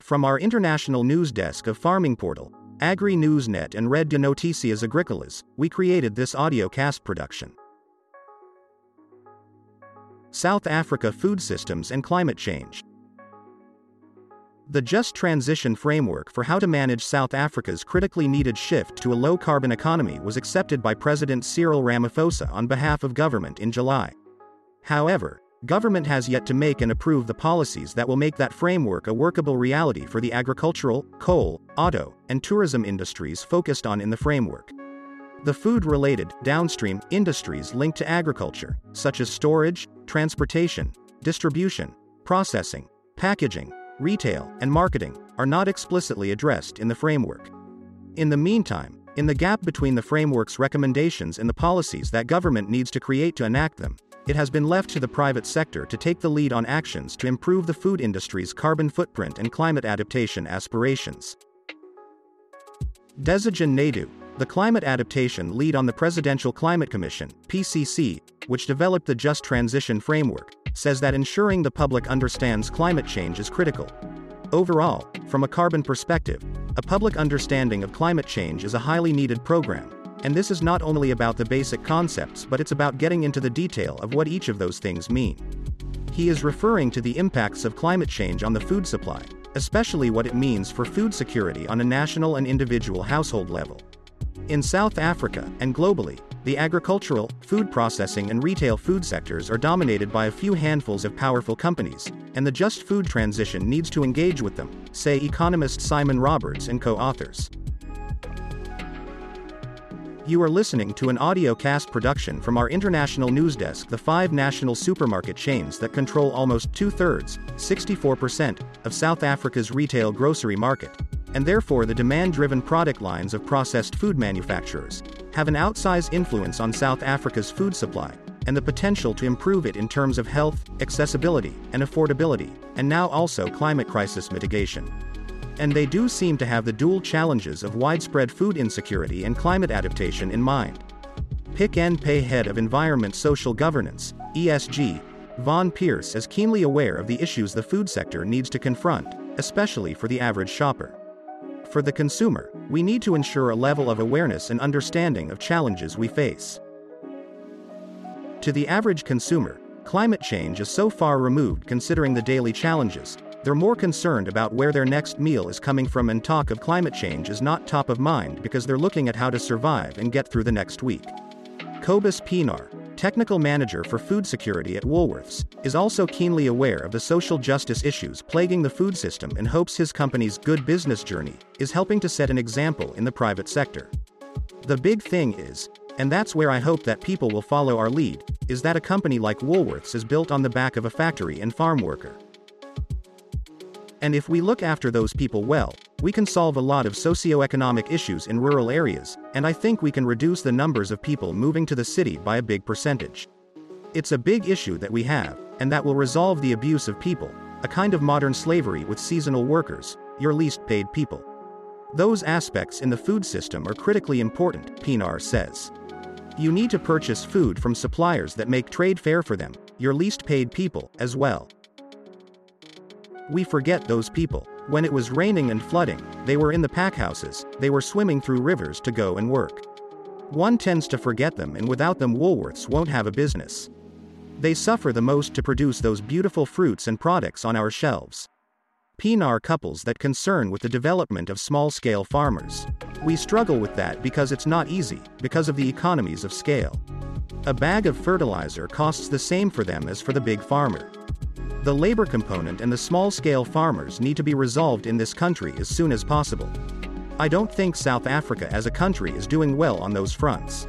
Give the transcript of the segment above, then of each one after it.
From our international news desk of Farming Portal, Agri Newsnet, and Red de Noticias Agricolas, we created this audio cast production. South Africa Food Systems and Climate Change. The Just Transition Framework for how to manage South Africa's critically needed shift to a low carbon economy was accepted by President Cyril Ramaphosa on behalf of government in July. However, Government has yet to make and approve the policies that will make that framework a workable reality for the agricultural, coal, auto, and tourism industries focused on in the framework. The food related, downstream industries linked to agriculture, such as storage, transportation, distribution, processing, packaging, retail, and marketing, are not explicitly addressed in the framework. In the meantime, in the gap between the framework's recommendations and the policies that government needs to create to enact them, it has been left to the private sector to take the lead on actions to improve the food industry's carbon footprint and climate adaptation aspirations. Dhesigen Naidoo, the climate adaptation lead on the Presidential Climate Commission, PCC, which developed the Just Transition Framework, says that ensuring the public understands climate change is critical. Overall, from a carbon perspective, a public understanding of climate change is a highly needed program, and this is not only about the basic concepts but it's about getting into the detail of what each of those things mean. He is referring to the impacts of climate change on the food supply, especially what it means for food security on a national and individual household level. In South Africa, and globally, the agricultural, food processing, and retail food sectors are dominated by a few handfuls of powerful companies, and the just food transition needs to engage with them, say economist Simon Roberts and co authors. You are listening to an audio cast production from our international news desk, the five national supermarket chains that control almost two thirds, 64%, of South Africa's retail grocery market, and therefore the demand driven product lines of processed food manufacturers, have an outsized influence on South Africa's food supply, and the potential to improve it in terms of health, accessibility, and affordability, and now also climate crisis mitigation and they do seem to have the dual challenges of widespread food insecurity and climate adaptation in mind. Pick n Pay head of Environment Social Governance, ESG, Vaughan Pierce is keenly aware of the issues the food sector needs to confront, especially for the average shopper. For the consumer, we need to ensure a level of awareness and understanding of challenges we face. To the average consumer, climate change is so far removed considering the daily challenges, they're more concerned about where their next meal is coming from, and talk of climate change is not top of mind because they're looking at how to survive and get through the next week. Cobus Pienaar, technical manager for food security at Woolworths, is also keenly aware of the social justice issues plaguing the food system and hopes his company's good business journey is helping to set an example in the private sector. The big thing is, and that's where I hope that people will follow our lead, is that a company like Woolworths is built on the back of a factory and farm worker. And if we look after those people well, we can solve a lot of socioeconomic issues in rural areas, and I think we can reduce the numbers of people moving to the city by a big percentage. It's a big issue that we have, and that will resolve the abuse of people, a kind of modern slavery with seasonal workers, your least paid people. Those aspects in the food system are critically important, Pienaar says. You need to purchase food from suppliers that make trade fair for them, your least paid people, as well. We forget those people. When it was raining and flooding, they were in the packhouses, they were swimming through rivers to go and work. One tends to forget them, and without them, Woolworths won't have a business. They suffer the most to produce those beautiful fruits and products on our shelves. Pienaar couples that concern with the development of small scale farmers. We struggle with that because it's not easy, because of the economies of scale. A bag of fertilizer costs the same for them as for the big farmer. The labor component and the small scale farmers need to be resolved in this country as soon as possible. I don't think South Africa as a country is doing well on those fronts.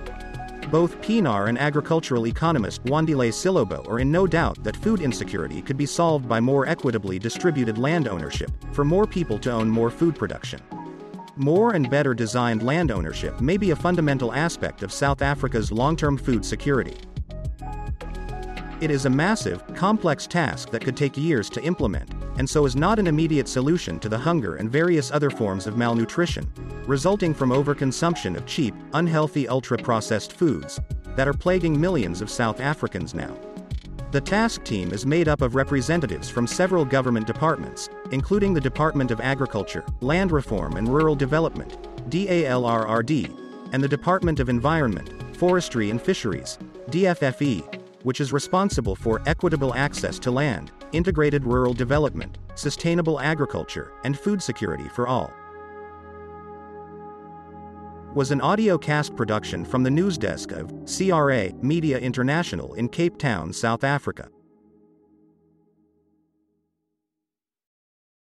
Both Pienaar and agricultural economist Wandile Sihlobo are in no doubt that food insecurity could be solved by more equitably distributed land ownership, for more people to own more food production. More and better designed land ownership may be a fundamental aspect of South Africa's long term food security. It is a massive, complex task that could take years to implement, and so is not an immediate solution to the hunger and various other forms of malnutrition, resulting from overconsumption of cheap, unhealthy ultra processed foods, that are plaguing millions of South Africans now. The task team is made up of representatives from several government departments, including the Department of Agriculture, Land Reform and Rural Development, DALRRD, and the Department of Environment, Forestry and Fisheries, DFFE, which is responsible for equitable access to land, integrated rural development, sustainable agriculture, and food security for all. Was an audio cast production from the news desk of CRA Media International in Cape Town, South Africa.